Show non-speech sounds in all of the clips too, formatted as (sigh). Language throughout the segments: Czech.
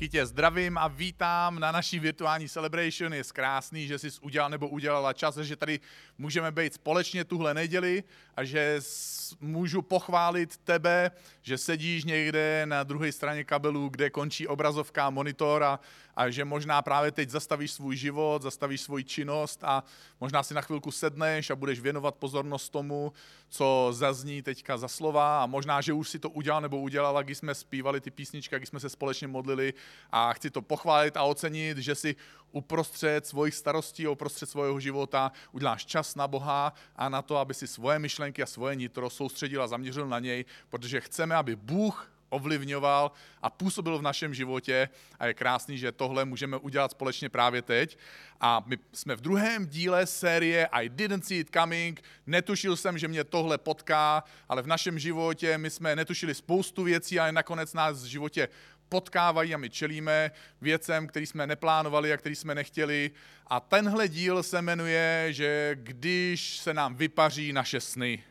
Taky tě zdravím a vítám na naší virtuální celebration. Je krásný, že jsi udělal nebo udělala čas, že tady můžeme být společně tuhle neděli a že můžu pochválit tebe, že sedíš někde na druhé straně kabelu, kde končí obrazovka, monitor a, a že možná právě teď zastavíš svůj život, zastavíš svoji činnost a možná si na chvilku sedneš a budeš věnovat pozornost tomu, co zazní teďka za slova a možná, že už si to udělal nebo udělala, když jsme zpívali ty písničky, když jsme se společně modlili a chci to pochválit a ocenit, že si uprostřed svojich starostí, uprostřed svého života uděláš čas na Boha a na to, aby si svoje myšlenky a svoje nitro soustředil a zaměřil na něj, protože chceme, aby Bůh ovlivňoval a působil v našem životě a je krásný, že tohle můžeme udělat společně právě teď. A my jsme v druhém díle série I didn't see it coming, netušil jsem, že mě tohle potká, ale v našem životě my jsme netušili spoustu věcí, ale nakonec nás v životě potkávají a my čelíme věcem, který jsme neplánovali a který jsme nechtěli. A tenhle díl se jmenuje, že když se nám vypaří naše sny.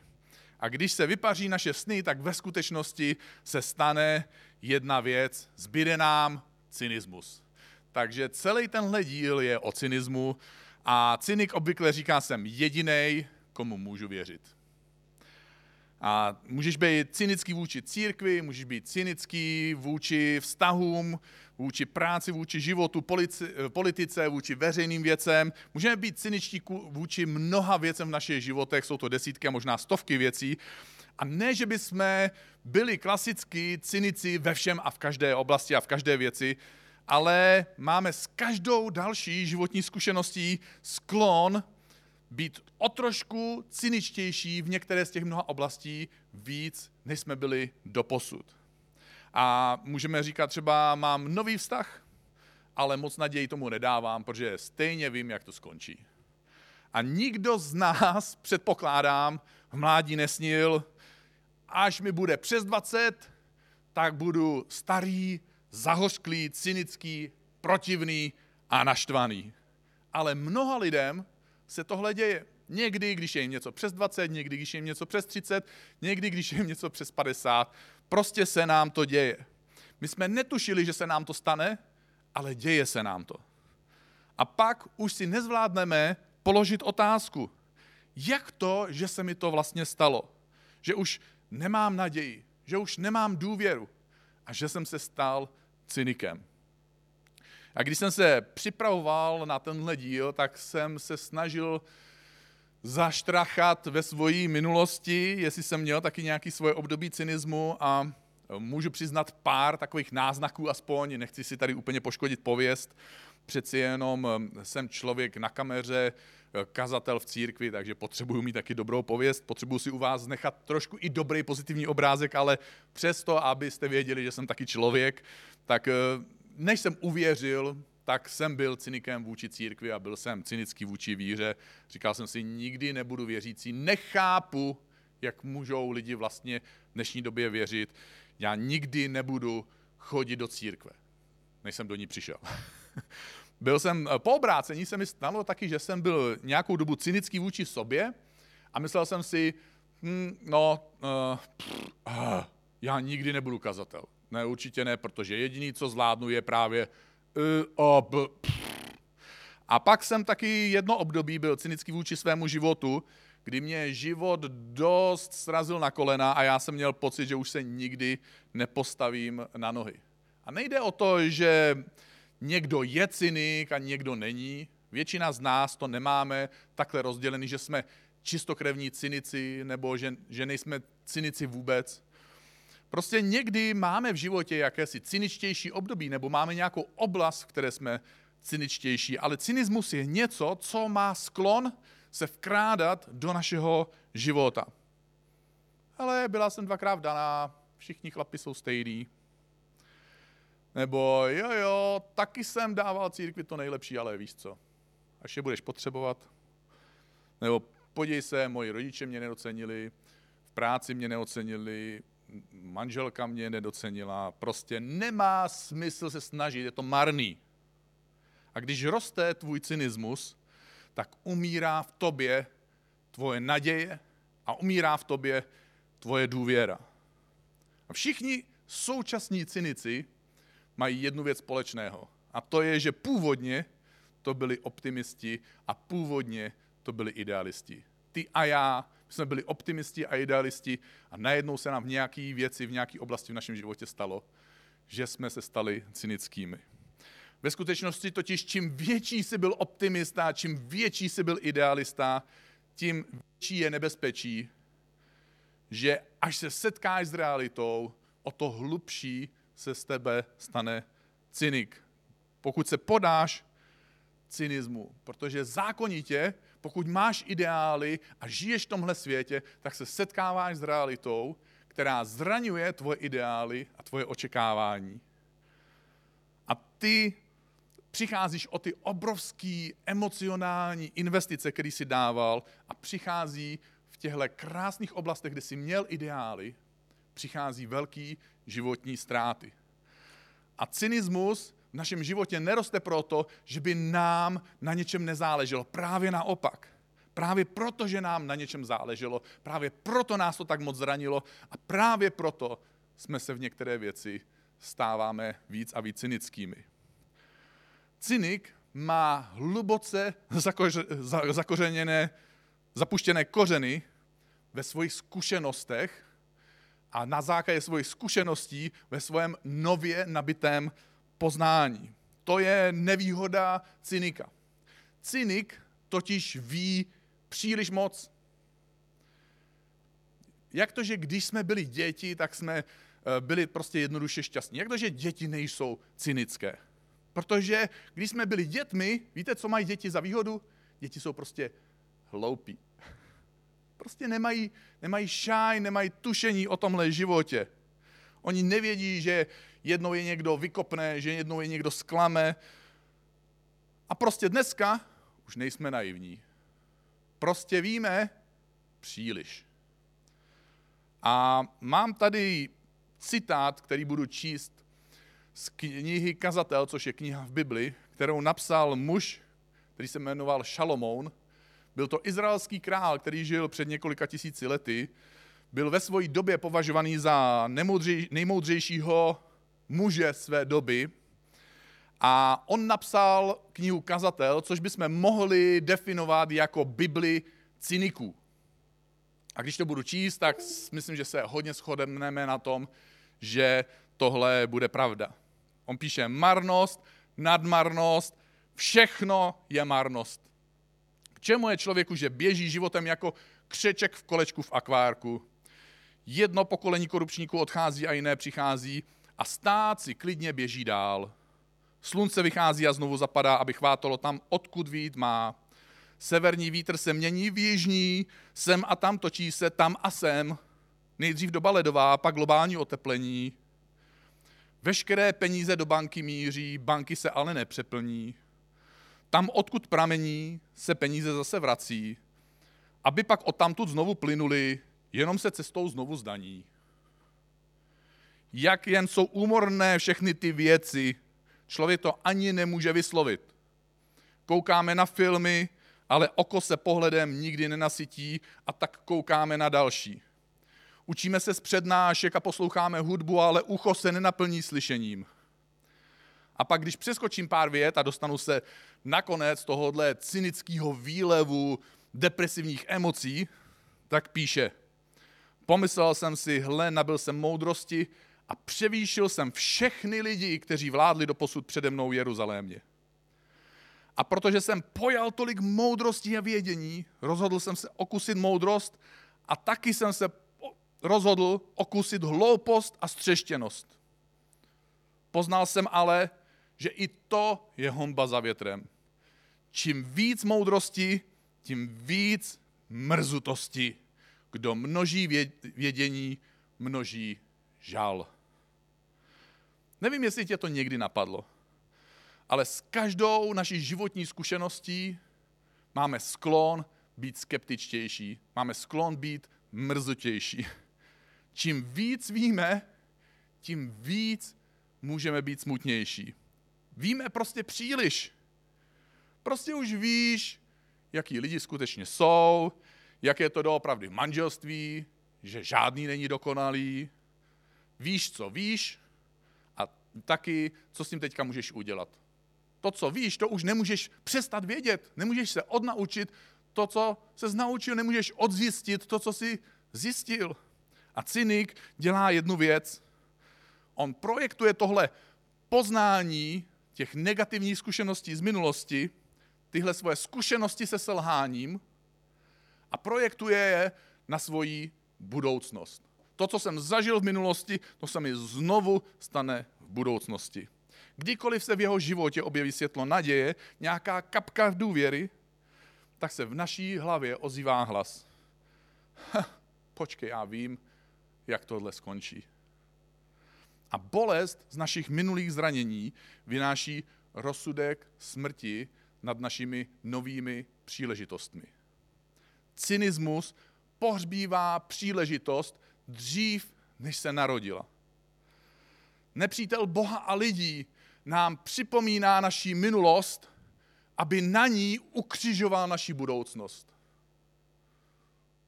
A když se vypaří naše sny, tak ve skutečnosti se stane jedna věc, zbyde nám cynismus. Takže celý tenhle díl je o cynismu a cynik obvykle říká, jsem jedinej, komu můžu věřit. A můžeš být cynický vůči církvi, můžeš být cynický vůči vztahům, vůči práci, vůči životu, politice, vůči veřejným věcem. Můžeme být cyničtí vůči mnoha věcem v našich životech, jsou to desítky a možná stovky věcí. A ne, že bychom byli klasicky cynici ve všem a v každé oblasti a v každé věci, ale máme s každou další životní zkušeností sklon být o trošku cyničtější v některé z těch mnoha oblastí víc, než jsme byli do posud. A můžeme říkat třeba, mám nový vztah, ale moc naději tomu nedávám, protože stejně vím, jak to skončí. A nikdo z nás, předpokládám, v mládí nesnil, až mi bude přes 20, tak budu starý, zahořklý, cynický, protivný a naštvaný. Ale mnoha lidem se tohle děje. Někdy, když je jim něco přes 20, někdy, když je jim něco přes 30, někdy, když je jim něco přes 50. Prostě se nám to děje. My jsme netušili, že se nám to stane, ale děje se nám to. A pak už si nezvládneme položit otázku, jak to, že se mi to vlastně stalo? Že už nemám naději, že už nemám důvěru a že jsem se stal cynikem. A když jsem se připravoval na tenhle díl, tak jsem se snažil zaštrachat ve svojí minulosti, jestli jsem měl taky nějaký svoje období cynismu a můžu přiznat pár takových náznaků aspoň, nechci si tady úplně poškodit pověst, přeci jenom eh, jsem člověk na kameře, eh, kazatel v církvi, takže potřebuju mít taky dobrou pověst, potřebuju si u vás nechat trošku i dobrý pozitivní obrázek, ale přesto, abyste věděli, že jsem taky člověk, tak eh, než jsem uvěřil, tak jsem byl cynikem vůči církvi a byl jsem cynický vůči víře. Říkal jsem si, nikdy nebudu věřící, nechápu, jak můžou lidi vlastně v dnešní době věřit. Já nikdy nebudu chodit do církve, než jsem do ní přišel. (laughs) byl jsem, po obrácení se mi stalo taky, že jsem byl nějakou dobu cynický vůči sobě a myslel jsem si, hm, no, uh, pff, uh, já nikdy nebudu kazatel. Ne, určitě ne, protože jediný, co zvládnu, je právě uh, o, b, A pak jsem taky jedno období byl cynický vůči svému životu, kdy mě život dost srazil na kolena a já jsem měl pocit, že už se nikdy nepostavím na nohy. A nejde o to, že někdo je cynik a někdo není. Většina z nás to nemáme takhle rozdělený, že jsme čistokrevní cynici nebo že, že nejsme cynici vůbec. Prostě někdy máme v životě jakési cyničtější období, nebo máme nějakou oblast, v které jsme cyničtější, ale cynismus je něco, co má sklon se vkrádat do našeho života. Ale byla jsem dvakrát vdaná, všichni chlapi jsou stejný. Nebo jo, jo, taky jsem dával církvi to nejlepší, ale víš co, až je budeš potřebovat. Nebo podívej se, moji rodiče mě neocenili, v práci mě neocenili, manželka mě nedocenila, prostě nemá smysl se snažit, je to marný. A když roste tvůj cynismus, tak umírá v tobě tvoje naděje a umírá v tobě tvoje důvěra. A všichni současní cynici mají jednu věc společného. A to je, že původně to byli optimisti a původně to byli idealisti. Ty a já my jsme byli optimisti a idealisti a najednou se nám v nějaké věci, v nějaké oblasti v našem životě stalo, že jsme se stali cynickými. Ve skutečnosti totiž čím větší jsi byl optimista, čím větší jsi byl idealista, tím větší je nebezpečí, že až se setkáš s realitou, o to hlubší se z tebe stane cynik. Pokud se podáš cynismu, protože zákonitě, pokud máš ideály a žiješ v tomhle světě, tak se setkáváš s realitou, která zraňuje tvoje ideály a tvoje očekávání. A ty přicházíš o ty obrovské emocionální investice, které jsi dával a přichází v těchto krásných oblastech, kde jsi měl ideály, přichází velký životní ztráty. A cynismus v našem životě neroste proto, že by nám na něčem nezáleželo. Právě naopak. Právě proto, že nám na něčem záleželo, právě proto nás to tak moc zranilo a právě proto jsme se v některé věci stáváme víc a víc cynickými. Cynik má hluboce zakořeněné, zapuštěné kořeny ve svých zkušenostech a na základě svých zkušeností ve svém nově nabitém poznání. To je nevýhoda cynika. Cynik totiž ví příliš moc. Jak to, že když jsme byli děti, tak jsme eh, byli prostě jednoduše šťastní? Jak to, že děti nejsou cynické? Protože když jsme byli dětmi, víte, co mají děti za výhodu? Děti jsou prostě hloupí. (laughs) Prostě nemají, nemají šáj, nemají tušení o tomhle životě. Oni nevědí, že jednou je někdo vykopne, že jednou je někdo sklame. A prostě dneska už nejsme naivní. Prostě víme příliš. A mám tady citát, který budu číst z knihy Kazatel, což je kniha v Bibli, kterou napsal muž, který se jmenoval Šalomoun. Byl to izraelský král, který žil před několika tisíci lety. Byl ve své době považovaný za nejmoudřejšího muže své doby. A on napsal knihu Kazatel, což bychom mohli definovat jako Bibli cyniků. A když to budu číst, tak myslím, že se hodně shodneme na tom, že tohle bude pravda. On píše marnost, nadmarnost, všechno je marnost. K čemu je člověku, že běží životem jako křeček v kolečku v akvárku? Jedno pokolení korupčníků odchází a jiné přichází a stát si klidně běží dál. Slunce vychází a znovu zapadá, aby chvátalo tam, odkud vít má. Severní vítr se mění v jižní, sem a tam točí se, tam a sem. Nejdřív doba ledová, pak globální oteplení. Veškeré peníze do banky míří, banky se ale nepřeplní. Tam, odkud pramení, se peníze zase vrací, aby pak odtamtud znovu plynuli, jenom se cestou znovu zdaní. Jak jen jsou úmorné všechny ty věci, člověk to ani nemůže vyslovit. Koukáme na filmy, ale oko se pohledem nikdy nenasytí a tak koukáme na další. Učíme se z přednášek a posloucháme hudbu, ale ucho se nenaplní slyšením. A pak, když přeskočím pár vět a dostanu se nakonec tohohle cynického výlevu depresivních emocí, tak píše, pomyslel jsem si, hle, nabil jsem moudrosti a převýšil jsem všechny lidi, kteří vládli do posud přede mnou Jeruzalémě. A protože jsem pojal tolik moudrosti a vědění, rozhodl jsem se okusit moudrost a taky jsem se rozhodl okusit hloupost a střeštěnost. Poznal jsem ale, že i to je homba za větrem. Čím víc moudrosti, tím víc mrzutosti. Kdo množí vědění, množí žal. Nevím, jestli tě to někdy napadlo, ale s každou naší životní zkušeností máme sklon být skeptičtější, máme sklon být mrzutější. Čím víc víme, tím víc můžeme být smutnější. Víme prostě příliš. Prostě už víš, jaký lidi skutečně jsou, jak je to doopravdy v manželství, že žádný není dokonalý. Víš, co víš, taky, co s tím teďka můžeš udělat. To, co víš, to už nemůžeš přestat vědět. Nemůžeš se odnaučit to, co se naučil, nemůžeš odzjistit to, co jsi zjistil. A cynik dělá jednu věc. On projektuje tohle poznání těch negativních zkušeností z minulosti, tyhle svoje zkušenosti se selháním a projektuje je na svoji budoucnost. To, co jsem zažil v minulosti, to se mi znovu stane v budoucnosti. Kdykoliv se v jeho životě objeví světlo naděje, nějaká kapka v důvěry, tak se v naší hlavě ozývá hlas. Ha, počkej, já vím, jak tohle skončí. A bolest z našich minulých zranění vynáší rozsudek smrti nad našimi novými příležitostmi. Cynismus pohřbívá příležitost dřív, než se narodila. Nepřítel Boha a lidí nám připomíná naší minulost, aby na ní ukřižoval naši budoucnost.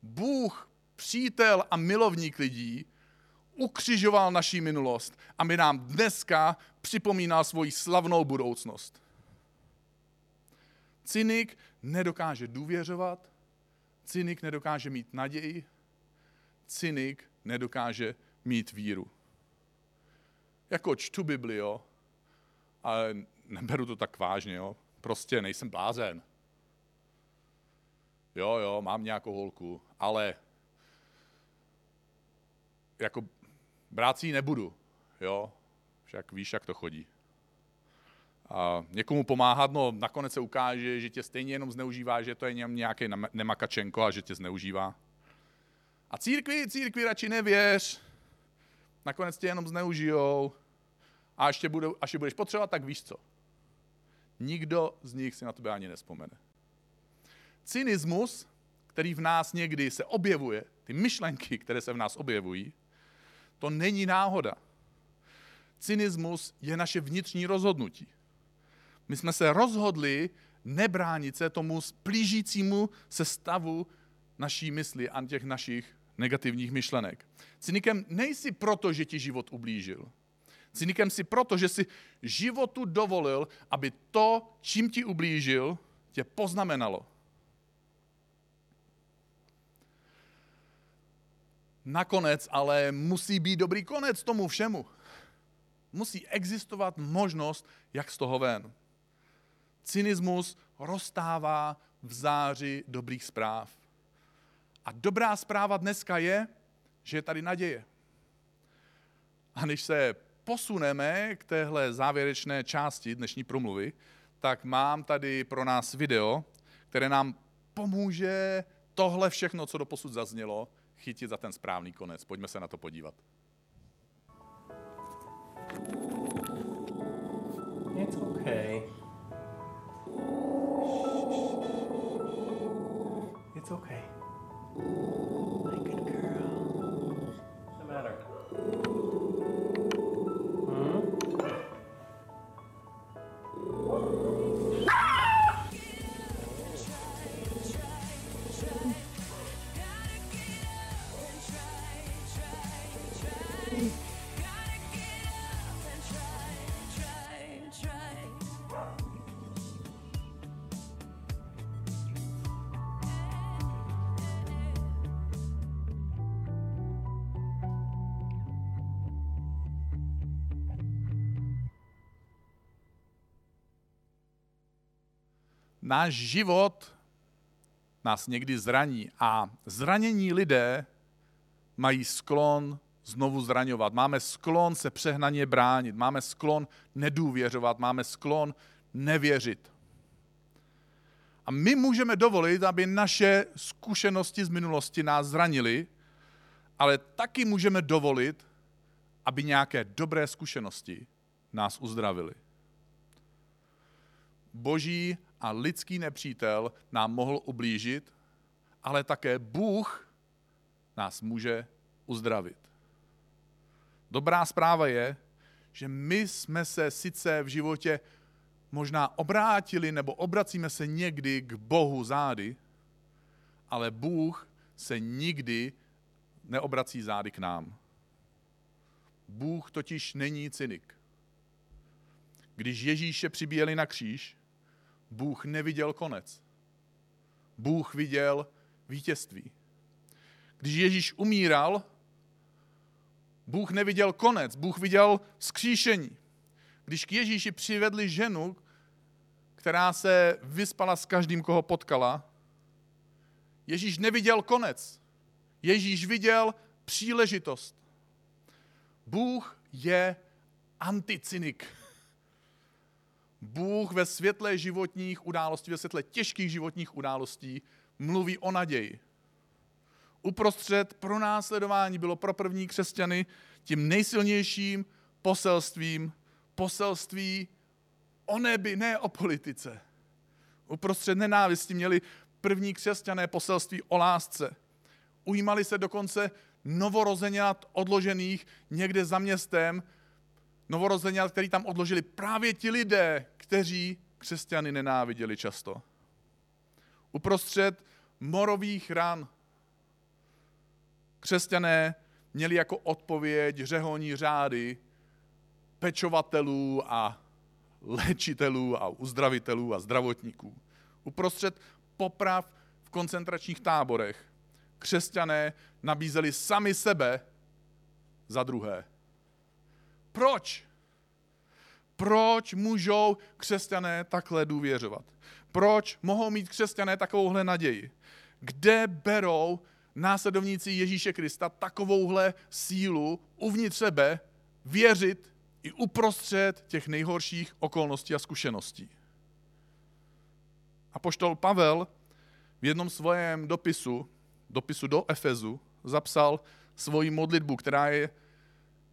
Bůh, přítel a milovník lidí, ukřižoval naši minulost, aby nám dneska připomínal svoji slavnou budoucnost. Cynik nedokáže důvěřovat, cynik nedokáže mít naději, cynik nedokáže mít víru. Jako čtu Bibli, ale neberu to tak vážně, jo. Prostě nejsem blázen. Jo, jo, mám nějakou holku, ale jako ji nebudu, jo. Však víš, jak to chodí. Někomu pomáhat, no nakonec se ukáže, že tě stejně jenom zneužívá, že to je nějaký nemakačenko a že tě zneužívá. A církvi, církvi radši nevěř, nakonec tě jenom zneužijou a až, tě budou, až je budeš potřebovat, tak víš co. Nikdo z nich si na tebe ani nespomene. Cynismus, který v nás někdy se objevuje, ty myšlenky, které se v nás objevují, to není náhoda. Cynismus je naše vnitřní rozhodnutí. My jsme se rozhodli nebránit se tomu splížícímu se stavu naší mysli a těch našich negativních myšlenek. Cynikem nejsi proto, že ti život ublížil. Cynikem si proto, že si životu dovolil, aby to, čím ti ublížil, tě poznamenalo. Nakonec ale musí být dobrý konec tomu všemu. Musí existovat možnost, jak z toho ven. Cynismus rozstává v záři dobrých zpráv. A dobrá zpráva dneska je, že je tady naděje. A než se posuneme k téhle závěrečné části dnešní promluvy, tak mám tady pro nás video, které nám pomůže tohle všechno, co do posud zaznělo, chytit za ten správný konec. Pojďme se na to podívat. It's okay. It's okay. Náš život nás někdy zraní a zranění lidé mají sklon znovu zraňovat. Máme sklon se přehnaně bránit, máme sklon nedůvěřovat, máme sklon nevěřit. A my můžeme dovolit, aby naše zkušenosti z minulosti nás zranily, ale taky můžeme dovolit, aby nějaké dobré zkušenosti nás uzdravily. Boží a lidský nepřítel nám mohl ublížit, ale také Bůh nás může uzdravit. Dobrá zpráva je, že my jsme se sice v životě možná obrátili nebo obracíme se někdy k Bohu zády, ale Bůh se nikdy neobrací zády k nám. Bůh totiž není cynik. když Ježíše přibíjeli na kříž, Bůh neviděl konec. Bůh viděl vítězství. Když Ježíš umíral, Bůh neviděl konec, Bůh viděl skříšení. Když k Ježíši přivedli ženu, která se vyspala s každým, koho potkala, Ježíš neviděl konec. Ježíš viděl příležitost. Bůh je anticynik. Bůh ve světle životních událostí, ve světle těžkých životních událostí mluví o naději. Uprostřed pronásledování bylo pro první křesťany tím nejsilnějším poselstvím, poselství o nebi, ne o politice. Uprostřed nenávisti měli první křesťané poselství o lásce. Ujímali se dokonce novorozenat odložených někde za městem, novorozenat, který tam odložili právě ti lidé, kteří křesťany nenáviděli často. Uprostřed morových ran křesťané měli jako odpověď řeholní řády pečovatelů a léčitelů a uzdravitelů a zdravotníků. Uprostřed poprav v koncentračních táborech křesťané nabízeli sami sebe za druhé. Proč? Proč můžou křesťané takhle důvěřovat? Proč mohou mít křesťané takovouhle naději? Kde berou následovníci Ježíše Krista takovouhle sílu uvnitř sebe věřit i uprostřed těch nejhorších okolností a zkušeností? A poštol Pavel v jednom svém dopisu, dopisu do Efezu, zapsal svoji modlitbu, která je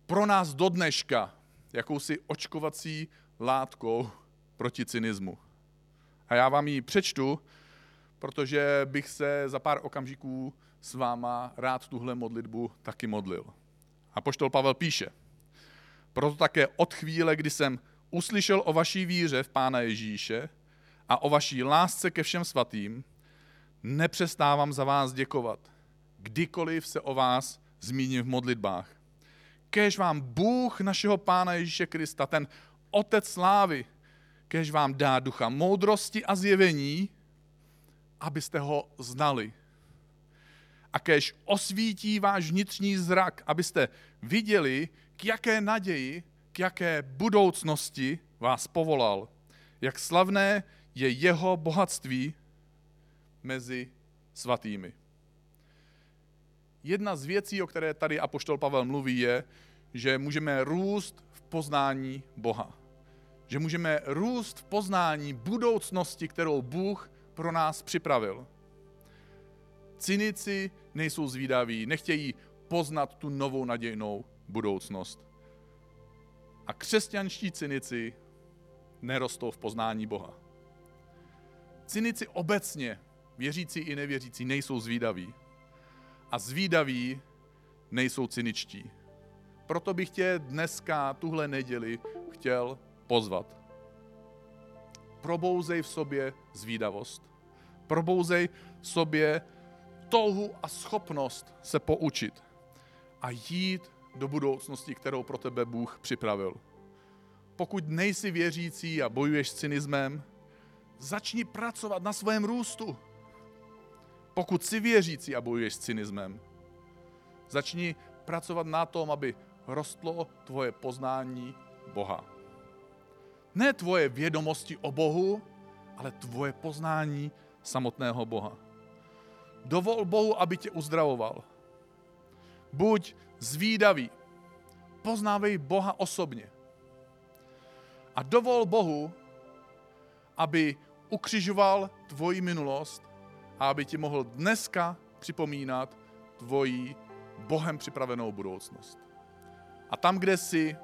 pro nás do dneška jakousi očkovací látkou proti cynismu. A já vám ji přečtu, protože bych se za pár okamžiků s váma rád tuhle modlitbu taky modlil. A poštol Pavel píše, proto také od chvíle, kdy jsem uslyšel o vaší víře v Pána Ježíše a o vaší lásce ke všem svatým, nepřestávám za vás děkovat, kdykoliv se o vás zmíním v modlitbách. Kež vám Bůh našeho Pána Ježíše Krista, ten Otec slávy, kež vám dá ducha moudrosti a zjevení, abyste ho znali. A kež osvítí váš vnitřní zrak, abyste viděli, k jaké naději, k jaké budoucnosti vás povolal. Jak slavné je jeho bohatství mezi svatými. Jedna z věcí, o které tady Apoštol Pavel mluví, je, že můžeme růst v poznání Boha. Že můžeme růst v poznání budoucnosti, kterou Bůh pro nás připravil. Cynici nejsou zvídaví, nechtějí poznat tu novou nadějnou budoucnost. A křesťanští cynici nerostou v poznání Boha. Cynici obecně, věřící i nevěřící, nejsou zvídaví a zvídaví nejsou cyničtí. Proto bych tě dneska, tuhle neděli, chtěl pozvat. Probouzej v sobě zvídavost. Probouzej v sobě touhu a schopnost se poučit a jít do budoucnosti, kterou pro tebe Bůh připravil. Pokud nejsi věřící a bojuješ s cynismem, začni pracovat na svém růstu. Pokud jsi věřící a bojuješ s cynismem, začni pracovat na tom, aby rostlo tvoje poznání Boha. Ne tvoje vědomosti o Bohu, ale tvoje poznání samotného Boha. Dovol Bohu, aby tě uzdravoval. Buď zvídavý. Poznávej Boha osobně. A dovol Bohu, aby ukřižoval tvoji minulost a aby ti mohl dneska připomínat tvoji Bohem připravenou budoucnost. A tam, kde jsi,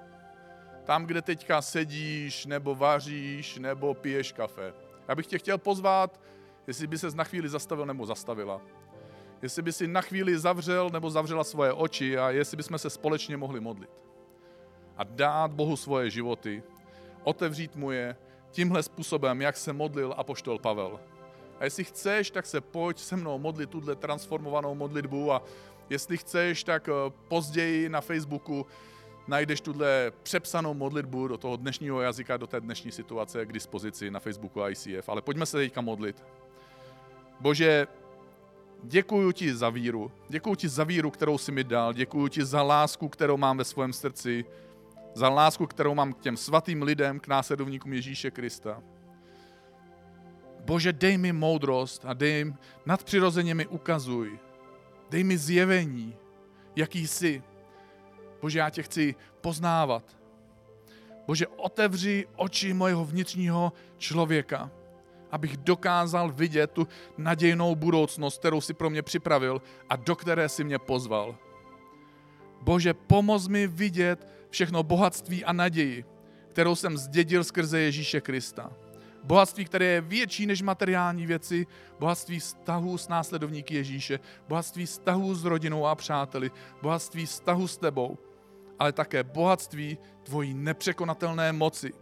tam, kde teďka sedíš, nebo vaříš, nebo piješ kafe, já bych tě chtěl pozvat, jestli by ses na chvíli zastavil nebo zastavila. Jestli by si na chvíli zavřel nebo zavřela svoje oči a jestli bychom se společně mohli modlit. A dát Bohu svoje životy, otevřít mu je tímhle způsobem, jak se modlil apoštol Pavel. A jestli chceš, tak se pojď se mnou modlit tuhle transformovanou modlitbu a jestli chceš, tak eh, později na Facebooku najdeš tuhle přepsanou modlitbu do toho dnešního jazyka, do té dnešní situace k dispozici na Facebooku ICF. Ale pojďme se teďka modlit. Bože, děkuji ti za víru. Děkuji ti za víru, kterou jsi mi dal. Děkuji ti za lásku, kterou mám ve svém srdci. Za lásku, kterou mám k těm svatým lidem, k následovníkům Ježíše Krista. Bože, dej mi moudrost a dej nadpřirozeně mi ukazuj. Dej mi zjevení, jaký jsi. Bože, já tě chci poznávat. Bože, otevři oči mojeho vnitřního člověka, abych dokázal vidět tu nadějnou budoucnost, kterou si pro mě připravil a do které si mě pozval. Bože, pomoz mi vidět všechno bohatství a naději, kterou jsem zdědil skrze Ježíše Krista. Bohatství, které je větší než materiální věci, bohatství vztahů s následovníky Ježíše, bohatství vztahů s rodinou a přáteli, bohatství vztahu s tebou, ale také bohatství tvojí nepřekonatelné moci,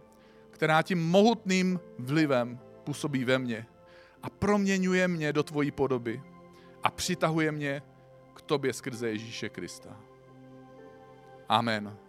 která tím mohutným vlivem působí ve mně a proměňuje mě do tvojí podoby a přitahuje mě k tobě skrze Ježíše Krista. Amen.